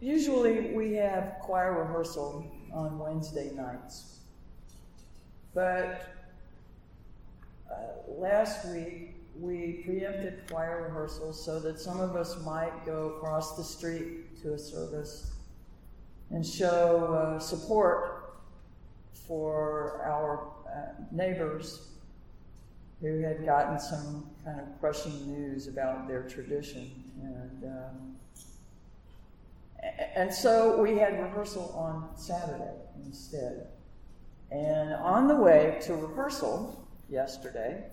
usually we have choir rehearsal on Wednesday nights. But uh, last week we preempted choir rehearsals so that some of us might go across the street to a service and show uh, support for our uh, neighbors who had gotten some kind of crushing news about their tradition. And, um, and so we had rehearsal on Saturday instead. And on the way to rehearsal yesterday,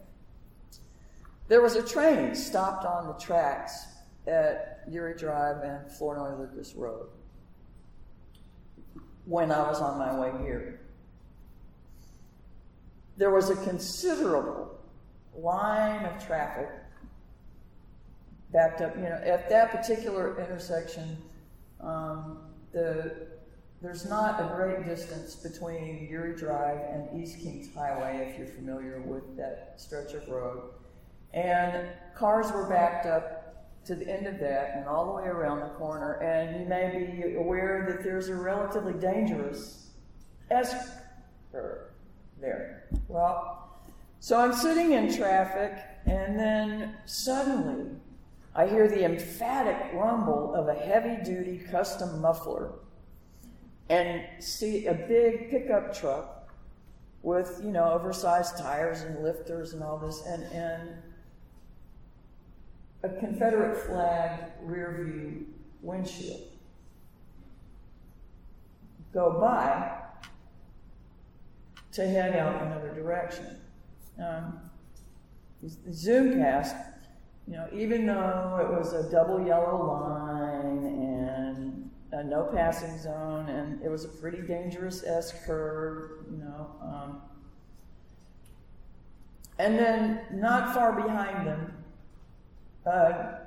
there was a train stopped on the tracks at Erie Drive and Flournoy Lucas Road when I was on my way here. There was a considerable line of traffic backed up. You know, at that particular intersection, um, the there's not a great distance between Erie Drive and East Kings Highway, if you're familiar with that stretch of road. And cars were backed up to the end of that and all the way around the corner. And you may be aware that there's a relatively dangerous S curve there. Well, so I'm sitting in traffic, and then suddenly I hear the emphatic rumble of a heavy duty custom muffler and see a big pickup truck with, you know, oversized tires and lifters and all this, and, and a Confederate flag rear view windshield. Go by to head out another direction. Um, Zoomcast, you know, even though it was a double yellow line and a no passing zone, and it was a pretty dangerous S curve, you know. Um, and then not far behind them, a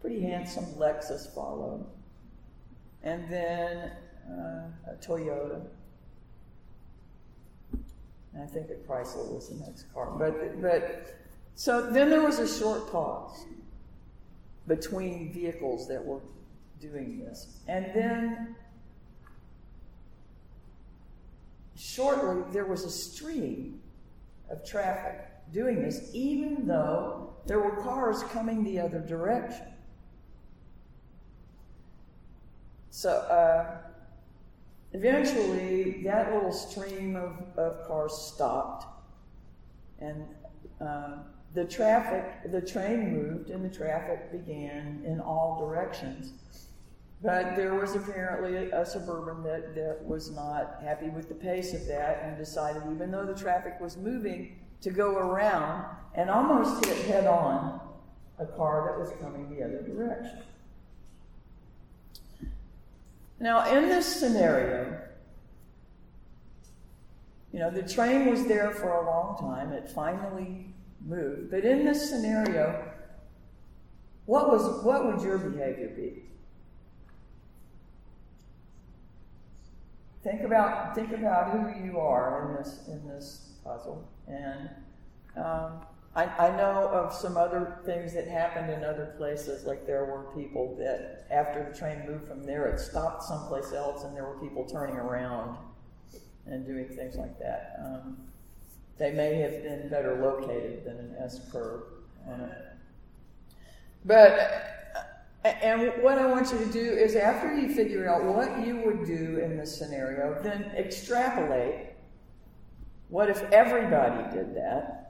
pretty handsome Lexus followed, and then uh, a Toyota. And I think a Chrysler was the next car. But, but so then there was a short pause between vehicles that were doing this. And then shortly there was a stream of traffic doing this, even though there were cars coming the other direction. So, uh, Eventually, that little stream of, of cars stopped, and uh, the traffic, the train moved, and the traffic began in all directions. But there was apparently a, suburban that, that was not happy with the pace of that and decided, even though the traffic was moving, to go around and almost hit head on a car that was coming the other direction. Now, in this scenario, you know, the train was there for a long time. It finally moved. But in this scenario, what was what would your behavior be? Think about think about who you are in this in this puzzle, and um, I, I know of some other things that happened in other places, like there were people that after the train moved from there, it stopped someplace else, and there were people turning around and doing things like that. Um, they may have been better located than an S curve. Uh, but, and what I want you to do is after you figure out what you would do in this scenario, then extrapolate what if everybody did that?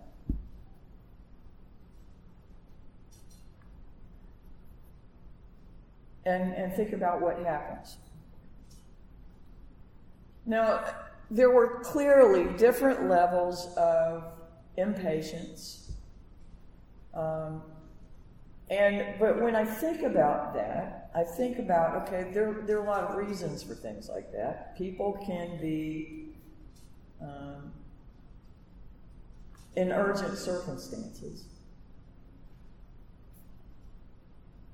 and, and think about what happens. Now, there were clearly different levels of impatience. Um, and but when I think about that, I think about okay, there there are a lot of reasons for things like that. People can be um, in urgent circumstances.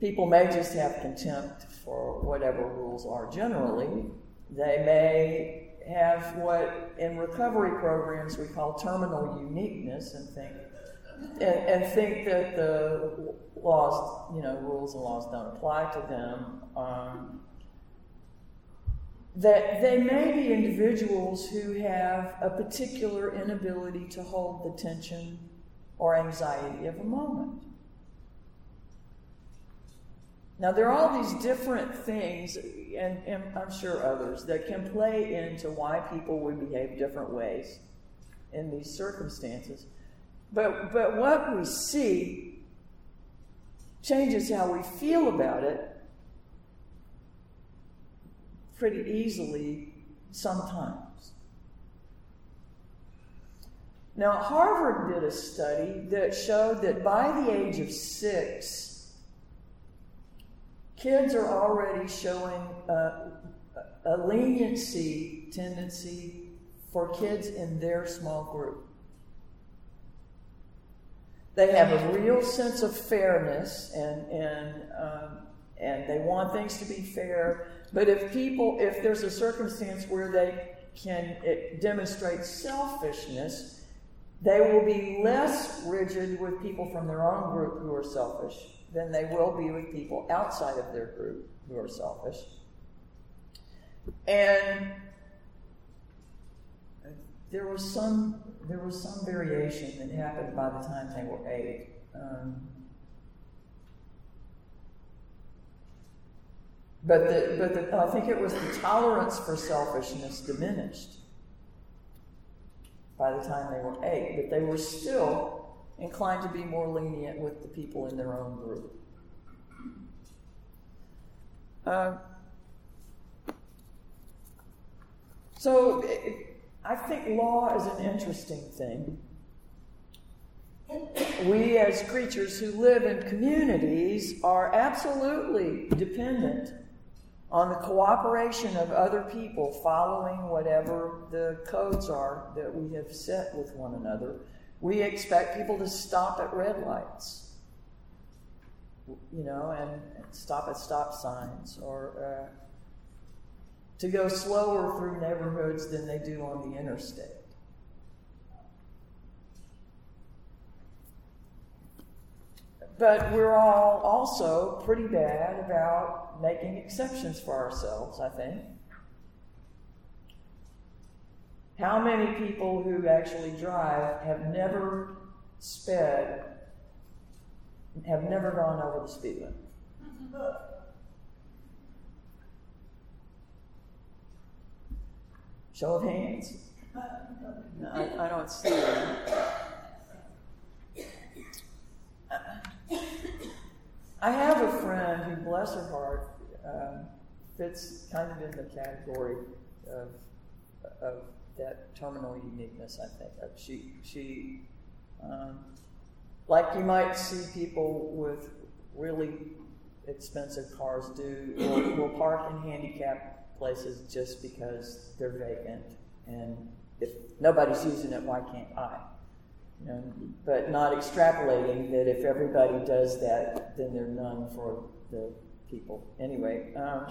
People may just have contempt for whatever rules are generally. They may have what in recovery programs we call terminal uniqueness and think, and, and think that the laws, you know, rules and laws don't apply to them. Um, that they may be individuals who have a particular inability to hold the tension or anxiety of a moment. Now, there are all these different things, and, and, I'm sure others, that can play into why people would behave different ways in these circumstances. But, but what we see changes how we feel about it pretty easily sometimes. Now, Harvard did a study that showed that by the age of six, kids are already showing a, a leniency tendency for kids in their small group. They have a real sense of fairness and, and, um, and they want things to be fair. But if people, if there's a circumstance where they can demonstrate selfishness, they will be less rigid with people from their own group who are selfish than they will be with people outside of their group who are selfish. And there was some there was some variation that happened by the time they were eight. Um, but the, but the, I think it was the tolerance for selfishness diminished by the time they were eight, but they were still inclined to be more lenient with the people in their own group. Uh, so it, I think law is an interesting thing. We, as creatures who live in communities, are absolutely dependent on the cooperation of other people following whatever the codes are that we have set with one another. We expect people to stop at red lights, you know, and, stop at stop signs or. Uh, to go slower through neighborhoods than they do on the interstate. But we're all also pretty bad about making exceptions for ourselves, I think. How many people who actually drive have never sped, have never gone over the speed limit? Show of hands. I, I don't see them. I have a friend who, bless her heart, um, fits kind of in the category of, of that terminal uniqueness, I think. Uh, she, she um, like you might see people with really expensive cars do, will, will park in handicap places just because they're vacant. And if nobody's using it, why can't I? You know, but not extrapolating that if everybody does that, then there's none for the people. Anyway, um,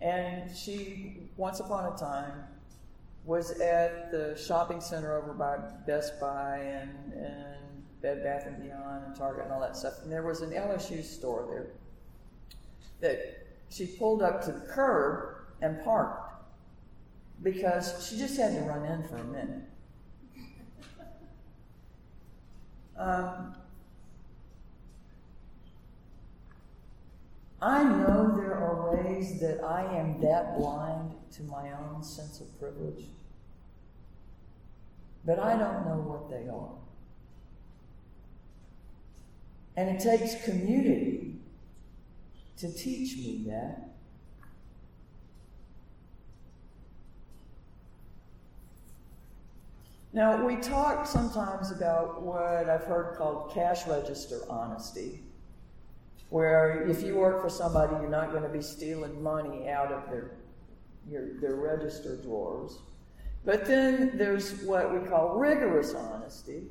and she, once upon a time, was at the shopping center over by Best Buy and, and Bed Bath and Beyond and Target and all that stuff. And there was an LSU store there that she pulled up to the curb and parked because she just had to run in for a minute. Um, I know there are ways that I am that blind to my own sense of privilege, but I don't know what they are. And it takes community to teach me that. Now, we talk sometimes about what I've heard called cash register honesty, where if you work for somebody, you're not going to be stealing money out of their, your, their register drawers. But then there's what we call rigorous honesty,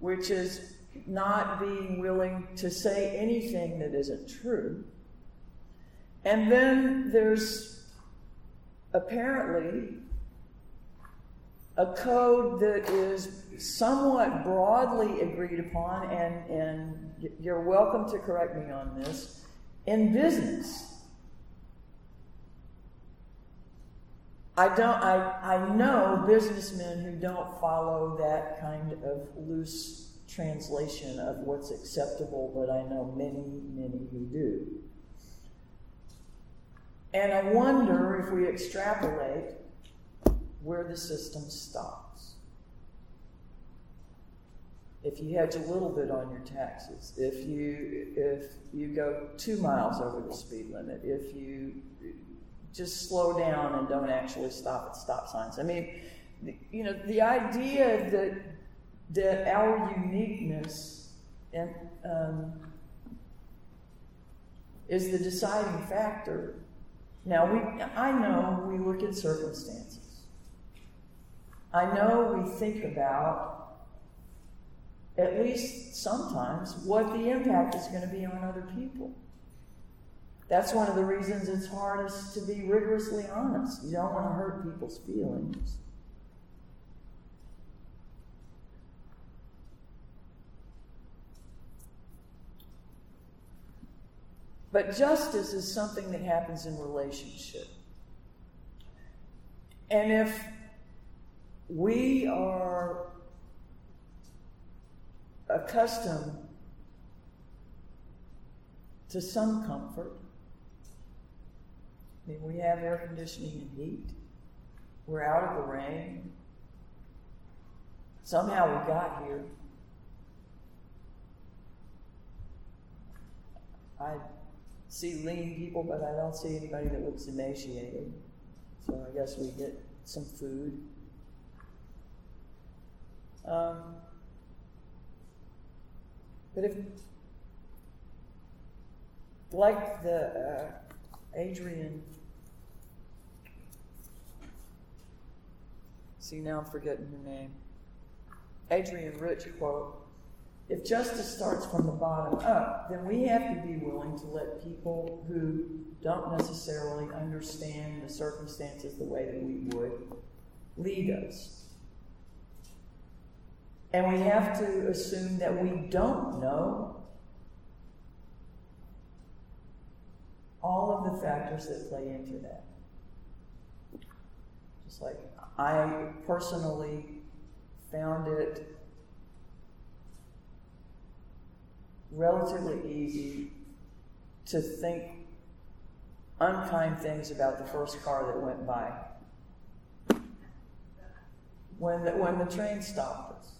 which is not being willing to say anything that isn't true. And then there's apparently a code that is somewhat broadly agreed upon, and, and you're welcome to correct me on this, in business. I don't I, I know businessmen who don't follow that kind of loose translation of what's acceptable, but I know many, many who do. And I wonder if we extrapolate where the system stops. If you hedge a little bit on your taxes, if you if you go two miles over the speed limit, if you just slow down and don't actually stop at stop signs. I mean, you know, the idea that that our uniqueness and um, is the deciding factor. Now, we I know we look at circumstances. I know we think about, at least sometimes, what the impact is going to be on other people. That's one of the reasons it's hardest to be rigorously honest. You don't want to hurt people's feelings. But justice is something that happens in relationship. And if we are accustomed to some comfort, I mean, we have air conditioning and heat. We're out of the rain. Somehow we got here. I see lean people, but I don't see anybody that looks emaciated. So I guess we get some food. Um, but if, like the uh, Adrienne See, now I'm forgetting her name. Adrienne Rich quote If justice starts from the bottom up, then we have to be willing to let people who don't necessarily understand the circumstances the way that we would lead us. And we have to assume that we don't know all of the factors that play into that. Just like I personally found it relatively easy to think unkind things about the first car that went by. When the, when the train stopped us,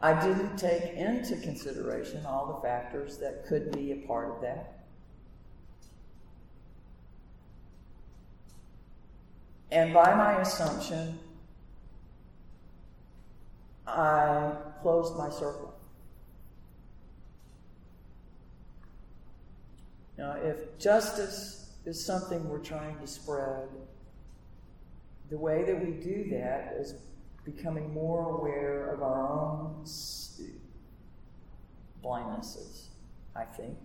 I didn't take into consideration all the factors that could be a part of that. And by my assumption, I closed my circle. Now, if justice is something we're trying to spread, the way that we do that is becoming more aware of our own blindnesses, I think.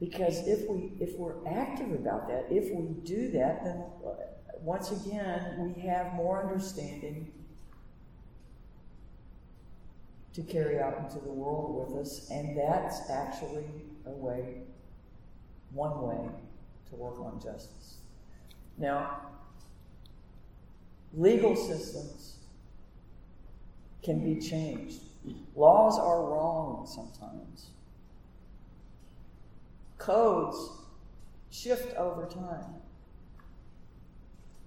Because if we if we're active about that, if we do that, then uh, once again we have more understanding to carry out into the world with us, and that's actually a way, one way to work on justice. Now, legal systems can be changed. Laws are wrong sometimes codes shift over time.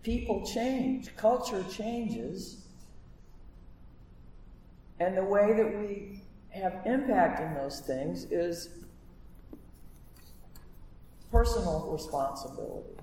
People change, culture changes, and the way that we have impact in those things is personal responsibility.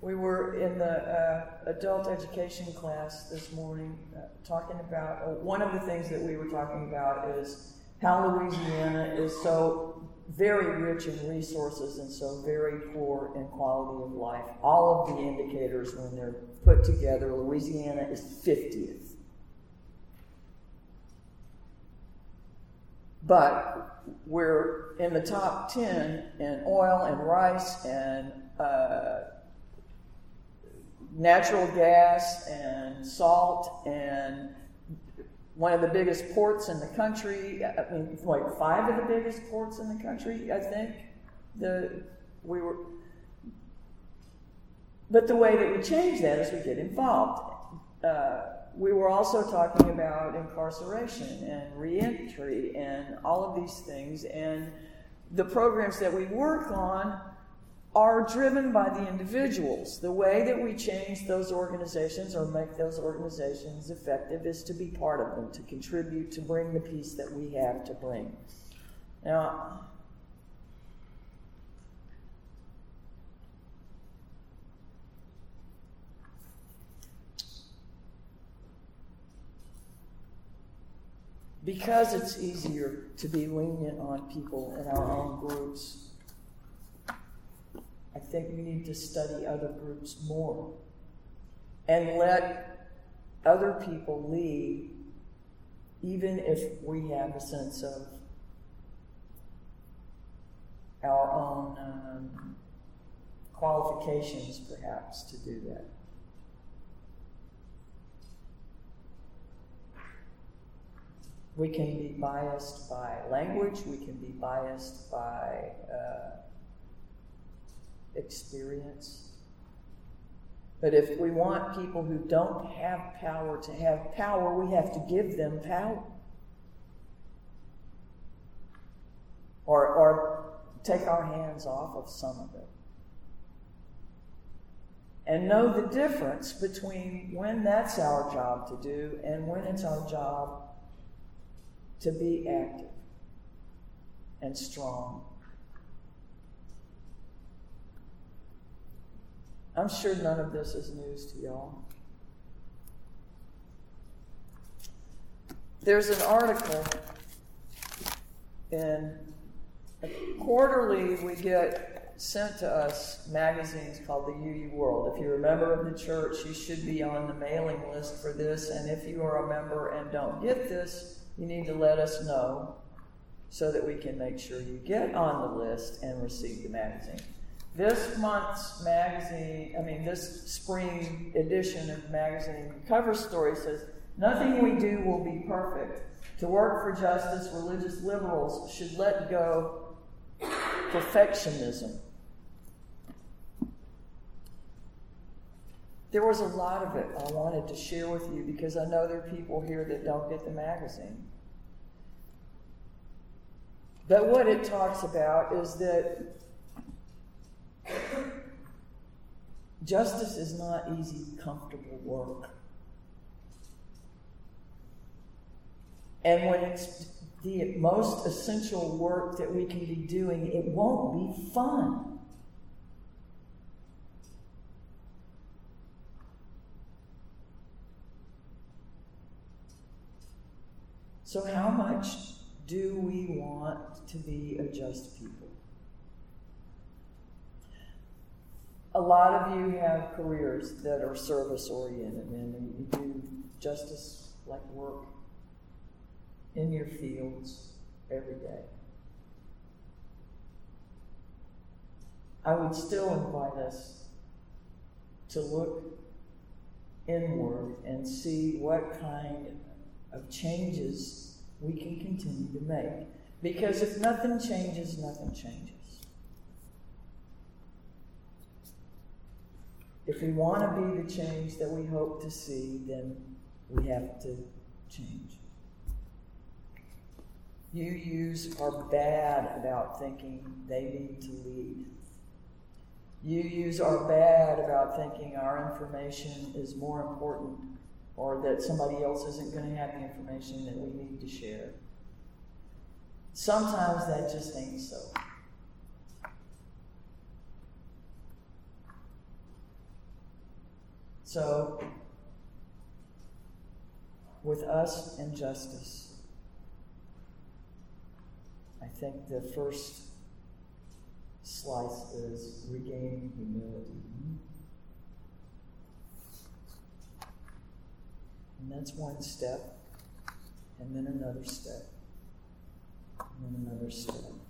We were in the uh, adult education class this morning uh, talking about uh, one of the things that we were talking about is how Louisiana is so very rich in resources and so very poor in quality of life. All of the indicators, when they're put together, Louisiana is 50th. but we're in the top 10 in oil and rice and uh, natural gas and salt and one of the biggest ports in the country. I mean, like five of the biggest ports in the country, I think. The we were, but the way that we change that is we get involved. Uh, we were also talking about incarceration and reentry and all of these things, and the programs that we work on are driven by the individuals. The way that we change those organizations or make those organizations effective is to be part of them, to contribute, to bring the peace that we have to bring. Now, because it's easier to be lenient on people in our own groups think we need to study other groups more and let other people lead, even if we have a sense of our own um, qualifications, perhaps, to do that. We can be biased by language, we can be biased by. Uh, experience. But if we want people who don't have power to have power, we have to give them power. Or, or take our hands off of some of it. And know the difference between when that's our job to do and when it's our job to be active and strong I'm sure none of this is news to y'all. There's an article in quarterly we get sent to us magazines called the UU World. If you're a member of the church, you should be on the mailing list for this. And if you are a member and don't get this, you need to let us know so that we can make sure you get on the list and receive the magazine. This month's magazine, I mean, this spring edition of magazine cover story says, Nothing we do will be perfect. To work for justice, religious liberals should let go perfectionism. There was a lot of it I wanted to share with you because I know there are people here that don't get the magazine. But what it talks about is that Justice is not easy, comfortable work. And when it's the most essential work that we can be doing, it won't be fun. So, how much do we want to be a just people? A lot of you have careers that are service oriented and you do justice like work in your fields every day. I would still invite us to look inward and see what kind of changes we can continue to make. Because if nothing changes, nothing changes. If we want to be the change that we hope to see, then we have to change. UUs are bad about thinking they need to lead. UUs are bad about thinking our information is more important or that somebody else isn't going to have the information that we need to share. Sometimes that just ain't so. So, with us and justice, I think the first slice is regaining humility. And that's one step, and then another step. and then another step.